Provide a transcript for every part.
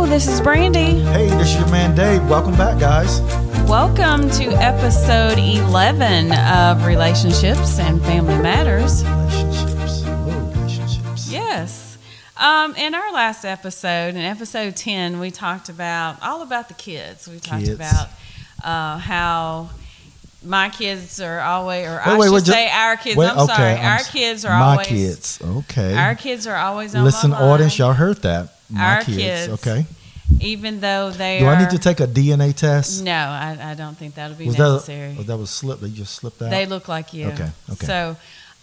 Hello, this is Brandy. Hey, this is your man Dave. Welcome back, guys. Welcome to episode 11 of Relationships and Family Matters. Relationships. Relationships. Yes. Um, in our last episode, in episode 10, we talked about all about the kids. We talked Kids. about uh, how my kids are always, or I Wait, wait, should wait, say our kids. Wait, I'm okay, sorry. I'm our kids are my always. kids. Okay. Our kids are always on Listen, my audience, y'all heard that. My Our kids. Okay. even though they Do are. I need to take a DNA test? No, I, I don't think that'll be was necessary. that was that was slip? They just slipped out. They look like you. Okay, okay. So,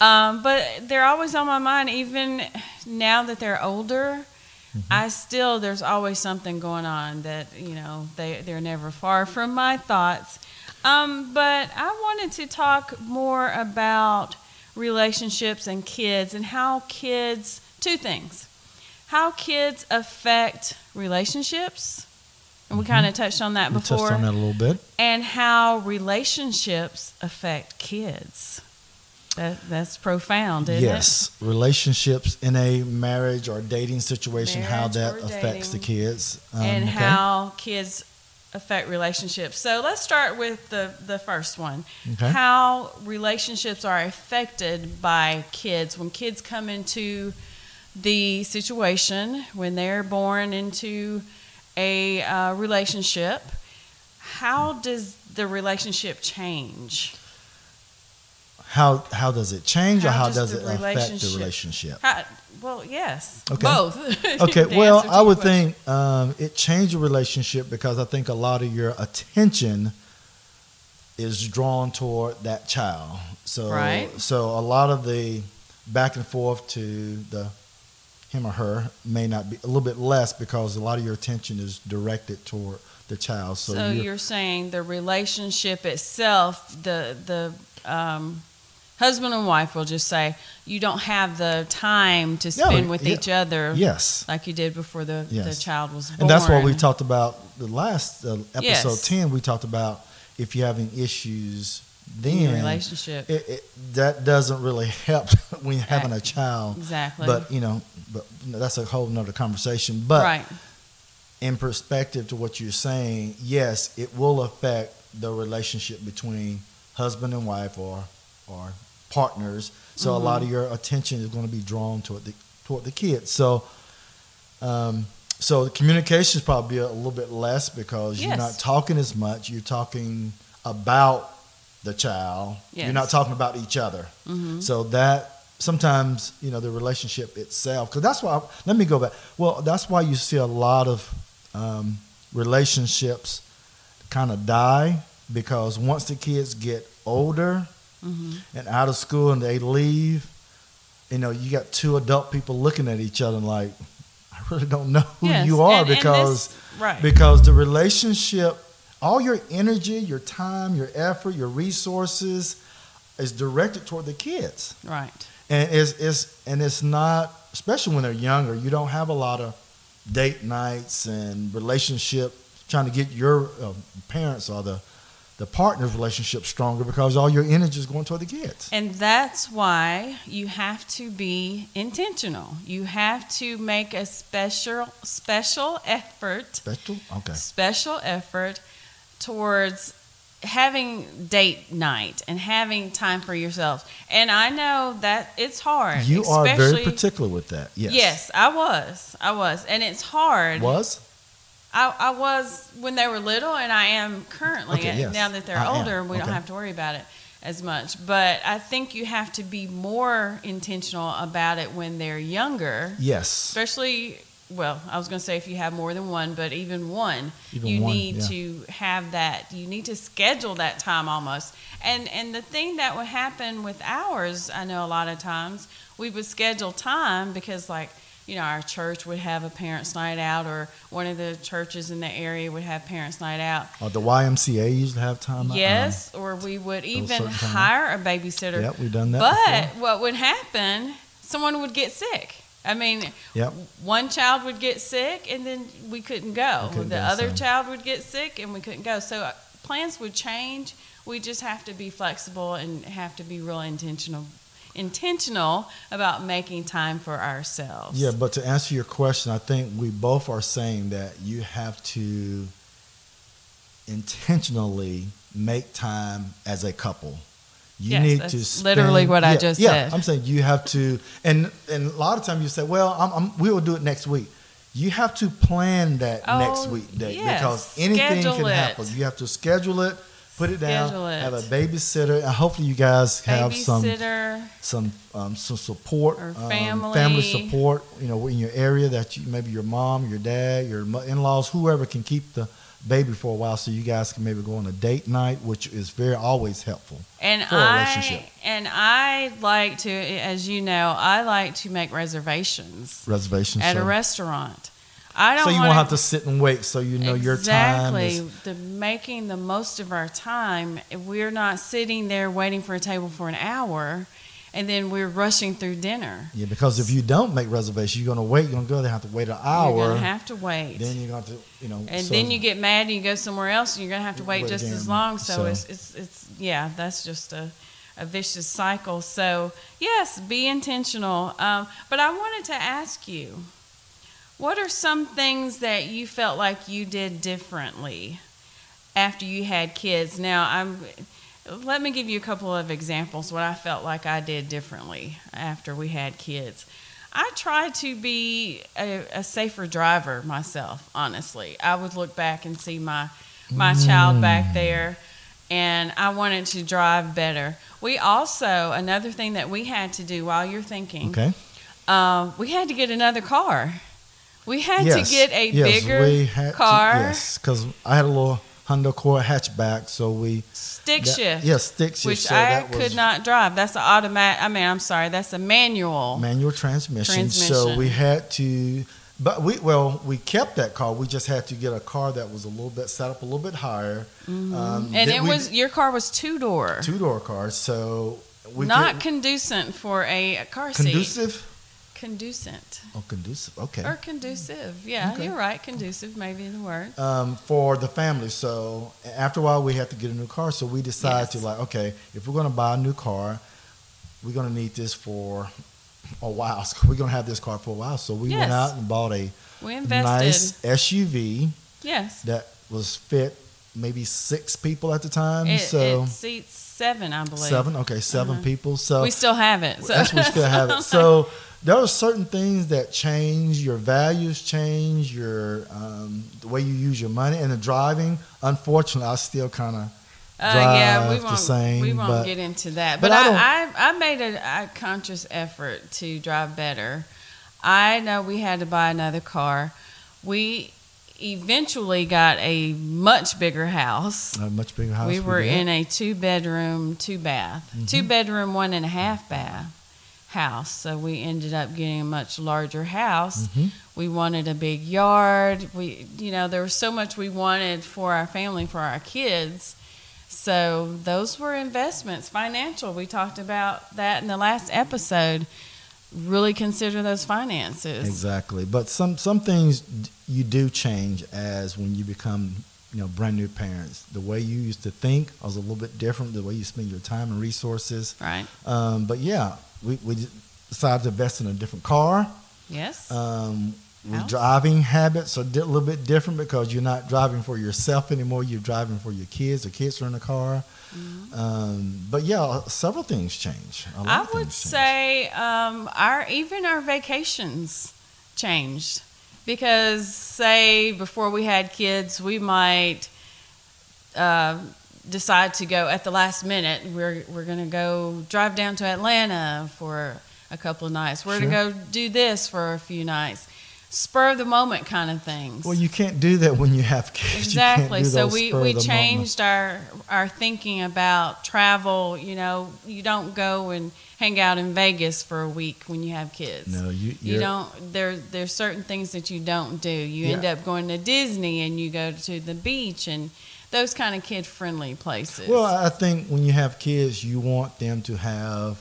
um, but they're always on my mind. Even now that they're older, Mm-hmm. I still there's always something going on that you know they they're never far from my thoughts. Um, but I wanted to talk more about relationships and kids and how kids two things how kids affect relationships and we kind of touched on that Mm-hmm. we before touched on that a little bit. and how relationships affect kids. That, that's profound, isn't yes, relationships in a marriage or dating situation, how that affects the kids. Um, and okay. how kids affect relationships. So let's start with the, the first one. Okay. How relationships are affected by kids. When kids come into the situation, when they're born into a uh, relationship, how does the relationship change? how how does it change or How how does does it affect the relationship- relationship? How, well, yes, Okay. both. Okay, well, I would question. think um, it changed the relationship because I think a lot of your attention is drawn toward that child. So, Right. so a lot of the back and forth to the him or her may not be a little bit less because a lot of your attention is directed toward the child. So, So, you're, you're saying the relationship itself, the the um, husband and wife will just say you don't have the time to spend with yeah. each other yes. like you did before the, the child was born. And that's what we talked about the last uh, episode Yes. 10. We talked about if you're having issues then relationship. it, it, that doesn't really help when you're having a child. exactly. But you know, but that's a whole nother conversation. But right. in perspective to what you're saying, yes, it will affect the relationship between husband and wife or or partners. So a lot Mm-hmm. of your attention is going to be drawn toward the toward the kids. So. Um, so the communication is probably a little bit less because you're not talking as much. You're talking about the child. You're not talking about each other. hmm So that sometimes you know the relationship itself, because that's why. Let me go back. Well, that's why you see a lot of um, relationships kind of die because once the kids get older hmm and out of school and they leave, you know, you got two adult people looking at each other and like, I really don't know who Yes. you are and- and because this- right. because the relationship, all your energy, your time, your effort, your resources is directed toward the kids. right. And it's, it's and it's not especially when they're younger, you don't have a lot of date nights and relationship trying to get your uh, parents or the the partner's relationship stronger because all your energy is going toward the kids. And that's why you have to be intentional. You have to make a special special effort Special? Okay. special effort towards having date night and having time for yourself. And I know that it's hard. You are very especially- particular with that. Yes. Yes, I was. I was. And it's hard. Was? I, I was when they were little, and I am currently. Okay, yes. Now that they're I am. older, we don't have to worry about it as much. But I think you have to be more intentional about it when they're younger, Yes. especially. Well, I was going to say if you have more than one, but even one, Even you one, need yeah. to have that. You need to schedule that time almost. And and the thing that would happen with ours, I know a lot of times we would schedule time because like you know our church would have a parents' night out, or one of the churches in the area would have parents' night out. Or the YMCA used to have time. uh, Yes, or we would even hire a babysitter. Yeah, we've done that. But before. what would happen? Someone would get sick. I mean, Yep. one child would get sick, and then we couldn't go. Couldn't the other so- child would get sick, and we couldn't go. So uh, plans would change. We just have to be flexible and have to be real intentional intentional about making time for ourselves. Yeah, but to answer your question, I think we both are saying that you have to intentionally make time as a couple. You Yes, need to spend, literally what I yeah, just yeah, said. I'm saying you have to, and and a lot of times you say, well, I'm, I'm, we will do it next week. You have to plan that Oh, next week date yes. because anything Schedule can it. happen. You have to schedule it, put it down, it. have a babysitter, and hopefully you guys have some Babysitter. some um, some support, Or um, family. family support. You know, in your area that you maybe your mom, your dad, your in-laws, whoever can keep the baby for a while, so you guys can maybe go on a date night, which is very always helpful. And for a I relationship. and I like to, as you know, I like to make reservations Reservations. at so, a restaurant. I don't so you won't have to sit and wait. So you know your time exactly is the making the most of our time. If we're not sitting there waiting for a table for an hour, and then we're rushing through dinner. yeah. Because if you don't make reservations, you're gonna wait. You're gonna go there, have to wait an hour. You're gonna have to wait. then you're going to, you know, and so- then you get mad and you go somewhere else and you're gonna have to wait Wait just as long so, So- it's, it's it's yeah that's just a, a vicious cycle so yes be intentional um, but i wanted to ask you what are some things that you felt like you did differently after you had kids now i'm let me give you a couple of examples what i felt like i did differently after we had kids I tried to be a, a safer driver myself. Honestly, I would look back and see my my child back there, and I wanted to drive better. We also another thing that we had to do while you're thinking, okay. um, we had to get another car. We had yes. to get a yes, bigger we had car. To, yes, because I had a little Honda Accord hatchback, so we stick that- shift, Yes, stick shift. which so I that was could not drive. That's an automatic. I mean, I'm sorry, that's a manual. manual transmission. So we had to, but we well we kept that car. We just had to get a car that was a little bit set up a little bit higher. Um, and it we- was your car was two door. two door car. So we not could, conducive for a, a car seat. conducive. Conducent. Oh, conducive. Okay. Or conducive. Yeah, Okay. you're right. Conducive may be the word. um, for the family. So after a while, we had to get a new car. So we decided to like, okay, if we're going to buy a new car, we're going to need this for a while. So we're going to have this car for a while. So we Yes. went out and bought a We invested. nice SUV Yes. that was fit maybe six people at the time. It, so it seats seven, I believe. seven, okay, 7 Uh-huh. people. So We still have it. So. that's we still have it. So there are certain things that change. Your values change. Your um, the way you use your money and the driving. Unfortunately, I still kind of Uh, yeah, we won't. same, we won't but- get into that. but But, I I, I, made a, a conscious effort to drive better. I know we had to buy another car. We eventually got a much bigger house. a much bigger house. we were did. in a two bedroom, two bath, Mhm. two bedroom, one and a half bath house. So we ended up getting a much larger house. Mhm. We wanted a big yard. We, you know, there was so much we wanted for our family, for our kids. So those were investments, financial. We talked about that in the last episode. Really consider those finances. Exactly, but some some things you do change as when you become you know brand new parents. The way you used to think was a little bit different. The way you spend your time and resources. Right? Um, but yeah, we we decided to invest in a different car. Yes. Um, House. driving habits are a little bit different because you're not driving for yourself anymore. You're driving for your kids. The kids are in the car. Mhm. Um, but yeah, several things change. A lot I would change. say um, our even our vacations changed because say before we had kids we might uh, decide to go at the last minute we're we're going to go drive down to Atlanta for a couple of nights we're Sure. to go do this for a few nights spur of the moment kind of things Well, you can't do that when you have kids. Exactly. So we, we the moment. changed our our thinking about travel. You know, you don't go and hang out in Vegas for a week when you have kids. No, you You don't. There there's certain things that you don't do. You end up going to Disney and you go to the beach and those kind of kid friendly places. Well, I think when you have kids, you want them to have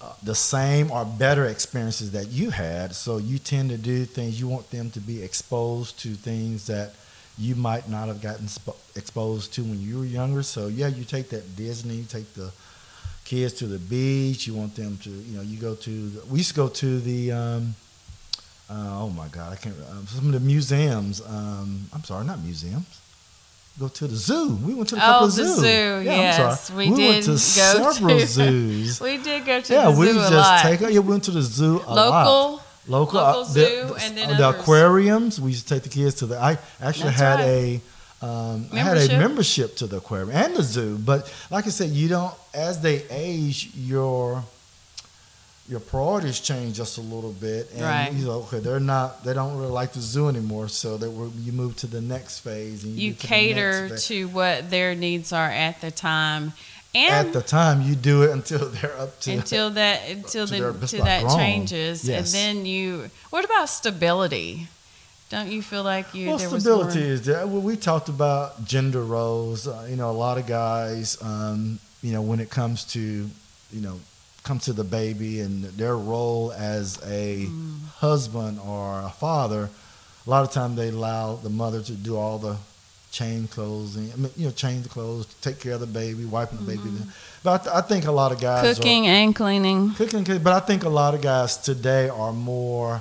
uh, the same or better experiences that you had. So you tend to do things. You want them to be exposed to things that you might not have gotten sp- exposed to when you were younger. So yeah, you take that Disney, you take the kids to the beach. You want them to, you know, you go to. The, we used to go to the. Um, uh, oh my God, I can't. Um, some of the museums. Um, I'm sorry, not museums. Go to the zoo. We went to a couple oh, of the zoos. zoo. Yeah, yes, we, we did went to go several to zoos. we did go to yeah, the we zoo a just lot. take. Yeah, we went to the zoo a lot. Local. Local, local uh, zoo the, and then the others. aquariums. We used to take the kids to the. I actually That's had right. a. Um, I had a membership to the aquarium and the zoo, but like I said, you don't. As they age, your your priorities change just a little bit, and Right. you know, okay, they're not. They don't really like the zoo anymore, so that you move to the next phase, and you, You to cater to what their needs are at the time, and At the time, you do it until they're up to until that until to the just that changes, Yes. and then you. What about stability? Don't you feel like you Well, there was stability more- is there. Well, we talked about gender roles. Uh, you know, a lot of guys, um, you know, when it comes to, you know, come to the baby and their role as a Mm. husband or a father, a lot of time they allow the mother to do all the change clothes and I mean, you know, change the clothes, take care of the baby, wiping the baby. But I, th- I think a lot of guys are- cooking and cleaning. cooking, but I think a lot of guys today are more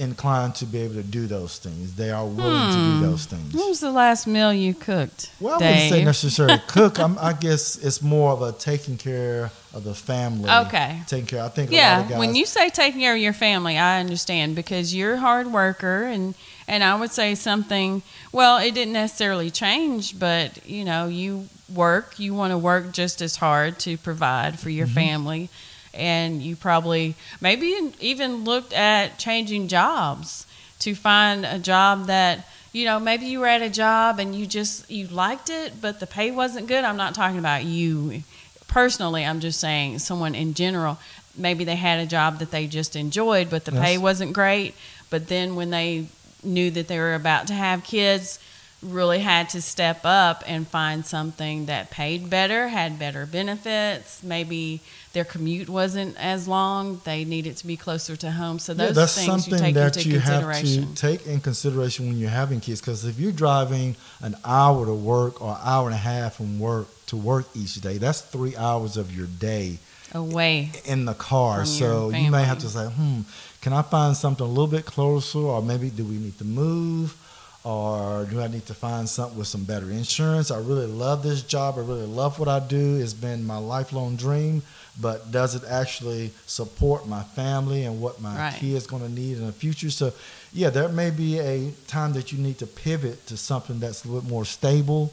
inclined to be able to do those things. They are willing to Hmm. do those things. When was the last meal you cooked? Well, I wouldn't say Dave? necessarily cook. I'm, I guess it's more of a taking care of the family. Okay. Taking care. I think a lot of Yeah, guys. when you say taking care of your family, I understand because you're a hard worker and and I would say something. Well, it didn't necessarily change, but you know, you work. You want to work just as hard to provide for your Mhm. family, and you probably maybe even looked at changing jobs to find a job that you know maybe you were at a job and you just you liked it but the pay wasn't good. I'm not talking about you personally. I'm just saying someone in general. Maybe they had a job that they just enjoyed but the pay wasn't great. But then when they knew that they were about to have kids really had to step up and find something that paid better had better benefits. Maybe their commute wasn't as long. They needed to be closer to home. So Yeah, those that's things you take that into you have consideration. to take in consideration when you're having kids. Because if you're driving an hour to work or an hour and a half from work to work each day, that's three hours of your day away in the car. So you may have to say, hmm, can I find something a little bit closer, or maybe do we need to move, or do I need to find something with some better insurance? I really love this job. I really love what I do. It's been my lifelong dream, but does it actually support my family and what my Right. kids going to need in the future? So, yeah, there may be a time that you need to pivot to something that's a little bit more stable.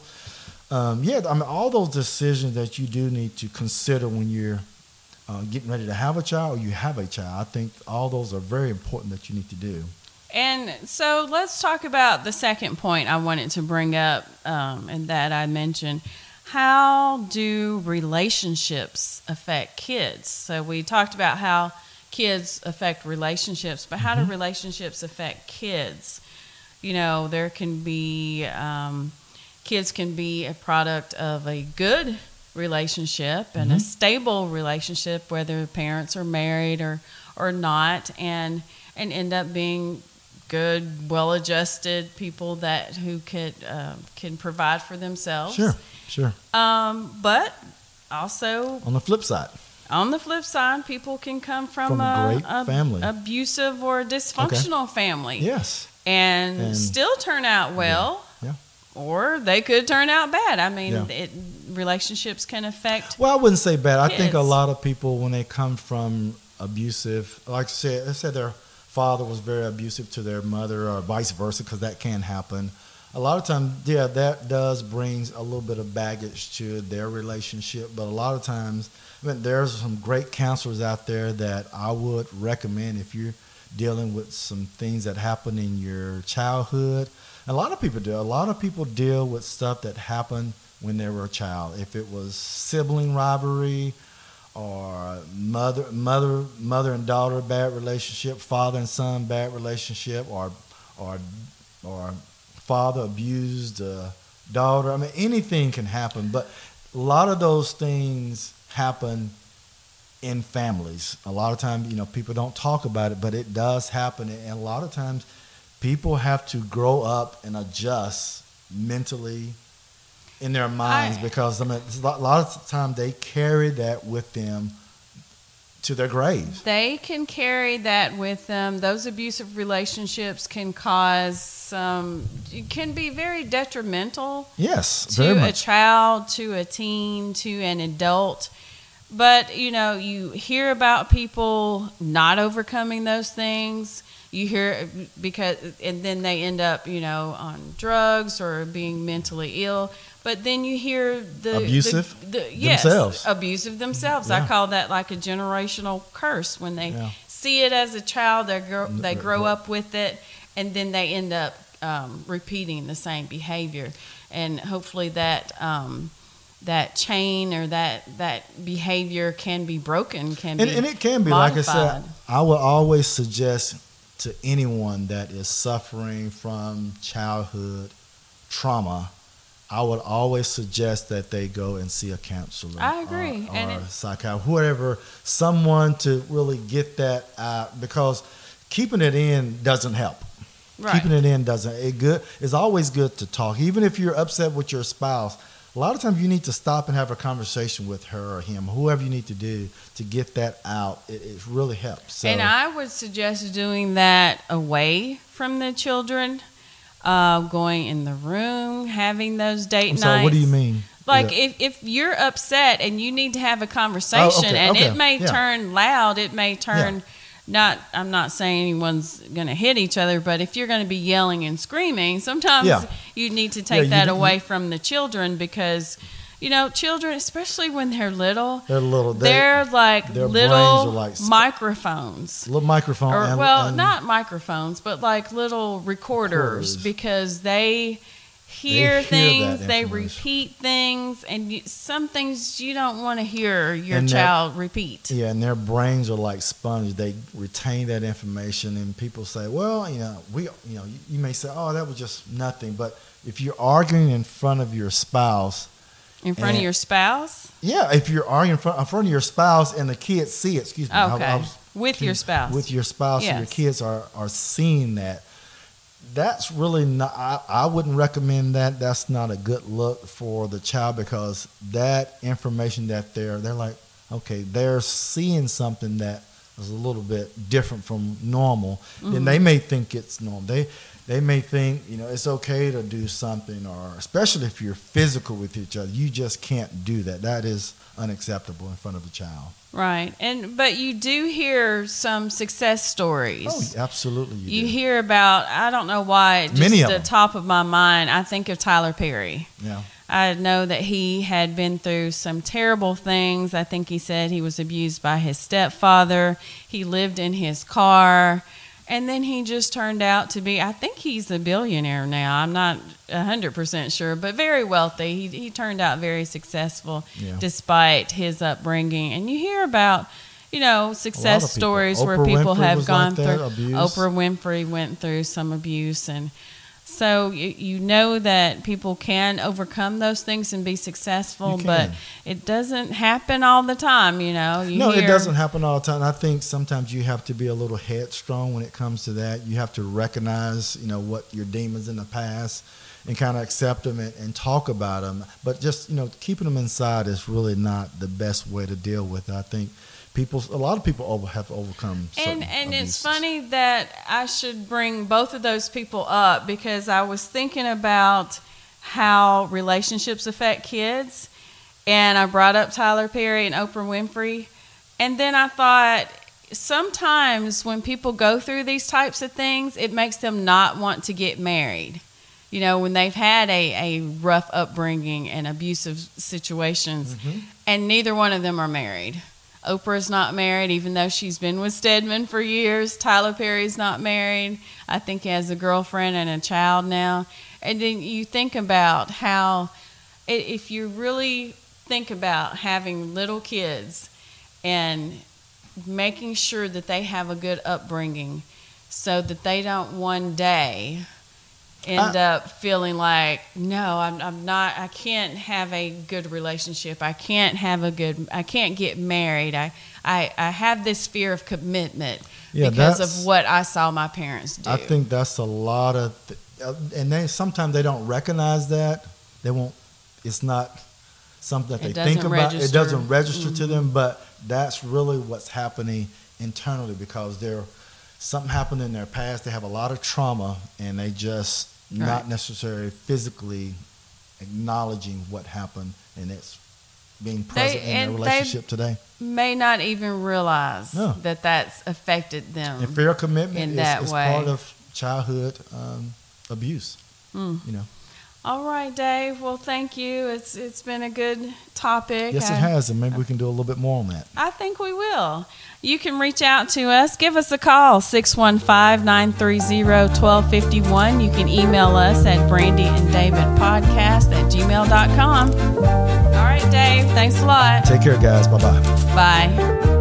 Um, yeah, I mean, all those decisions that you do need to consider when you're uh, getting ready to have a child or you have a child. I think all those are very important that you need to do. And so let's talk about the second point I wanted to bring up, um, and that I mentioned. How do relationships affect kids? So we talked about how kids affect relationships, but how do relationships affect kids? You know, there can be um, kids can be a product of a good relationship and a Mhm. stable relationship, whether parents are married or or not, and and end up being good, well-adjusted people that who could uh, can provide for themselves. Sure, sure. Um, but also On the flip side, on the flip side, people can come from, From a great a, family. abusive or dysfunctional family, yes, and, And- still turn out well. yeah. Or they could turn out bad. I mean, Yeah. it, relationships can affect. Well, I wouldn't say bad. I think a lot of people, when they come from abusive, like I said, let's say their father was very abusive to their mother, or vice versa, because that can happen. A lot of times, yeah, that does bring a little bit of baggage to their relationship. But a lot of times, I mean, there's some great counselors out there that I would recommend if you're dealing with some things that happen in your childhood. A lot of people do. A lot of people deal with stuff that happened when they were a child. If it was sibling rivalry or mother mother mother and daughter bad relationship, father and son bad relationship, or or or father abused uh, daughter. I mean, anything can happen, but a lot of those things happen in families. A lot of times, you know, people don't talk about it, but it does happen, and a lot of times, people have to grow up and adjust mentally in their minds I- because I mean, a lot, of the time they carry that with them to their graves. They can carry that with them. Those abusive relationships can cause some, it can be very detrimental Yes, to a child, to a teen, to an adult. But, you know, you hear about people not overcoming those things. You hear because, and then they end up, you know, on drugs or being mentally ill. But then you hear the Abusive the, the, yes, themselves. abusive themselves. I call that like a generational curse when they Yeah. see it as a child. They grow, they grow up with it, and then they end up um, repeating the same behavior. And hopefully that um, that chain or that that behavior can be broken. Can And, be and it can be, like I said, modified. I would always suggest to anyone that is suffering from childhood trauma, I would always suggest that they go and see a counselor. I agree. Or, And or it- a psychiatrist, whoever, someone to really get that out because keeping it in doesn't help. Right. Keeping it in doesn't. It good. It's always good to talk, even if you're upset with your spouse. A lot of times you need to stop and have a conversation with her or him, whoever you need to do to get that out. It, it really helps. So, and I would suggest doing that away from the children, uh, going in the room, having those date I'm nights. What do you mean? Like Yeah. if, if you're upset and you need to have a conversation okay, and okay, it may yeah. turn loud, it may turn not I'm not saying anyone's gonna hit each other, but if you're gonna be yelling and screaming, sometimes Yeah. you need to take that away from the children because you know, children, especially when they're little, they're little. They, they're like little like sp- microphones. little microphone. Or, and, well, and- not microphones, but like little recorders, Recorders. because they hear, hear things, they repeat things, and you, some things you don't want to hear your And child repeat. Yeah, and their brains are like sponges. They retain that information, and people say, "Well, you know, we, you know, you, you may say, oh, that was just nothing." But if you're arguing in front of your spouse, In front of your spouse? yeah, if you're arguing in front, in front of your spouse and the kids see it, excuse me, I- I Okay. was- With your spouse. with your spouse and your kids are are seeing that. That's really not. I, I wouldn't recommend that. That's not a good look for the child because that information that they're they're like, okay, they're seeing something that is a little bit different from normal. Mm-hmm. Then they may think it's normal. They they may think you know it's okay to do something, or especially if you're physical with each other, you just can't do that. That is unacceptable in front of a child. Right. And but you do hear some success stories. Oh, absolutely, you, You hear about I don't know why just Many of the them. top of my mind I think of Tyler Perry. yeah. I know that he had been through some terrible things. I think he said he was abused by his stepfather. He lived in his car. And then he just turned out to be, I think he's a billionaire now. I'm not 100% sure, but very wealthy. He, he turned out very successful Yeah. despite his upbringing. And you hear about, you know, success stories where people Winfrey have gone like that, through. abuse. Oprah Winfrey went through some abuse. And so you, you know that people can overcome those things and be successful, but it doesn't happen all the time, you know. You no, it doesn't happen all the time. I think sometimes you have to be a little headstrong when it comes to that. You have to recognize, you know, what your demons in the past and kind of accept them and, and talk about them. But just, you know, keeping them inside is really not the best way to deal with it. I think people, a lot of people over, have overcome And and it's funny that I should bring both of those people up because I was thinking about how relationships affect kids, and I brought up Tyler Perry and Oprah Winfrey, and then I thought sometimes when people go through these types of things, it makes them not want to get married. You know, when they've had a, a rough upbringing and abusive situations, Mhm. and neither one of them are married. Oprah's not married, even though she's been with Stedman for years. Tyler Perry's not married. I think he has a girlfriend and a child now. And then you think about how, if you really think about having little kids and making sure that they have a good upbringing so that they don't one day end up feeling like no I'm, I'm not i can't have a good relationship i can't have a good i can't get married i i, I have this fear of commitment Yeah, because of what i saw my parents do I think that's a lot of, th- uh, and they sometimes they don't recognize that. They won't. it's not something that It they think about. It doesn't register to Mhm. them, but that's really what's happening internally because they're something happened in their past. They have a lot of trauma, and they just Right. not necessarily physically acknowledging what happened, and it's being present in and their they- relationship today. May not even realize No. that that's affected them. And fair commitment in is, that is way. part of childhood um, abuse. Mm. You know, All right, Dave. Well, thank you. It's it's been a good topic. yes, it has, and maybe we can do a little bit more on that. I think we will. You can reach out to us. Give us a call, 615 930 1251. You can email us at brandy and david podcast at gmail.com. All right, Dave. Thanks a lot. Take care, guys. Bye bye. Bye.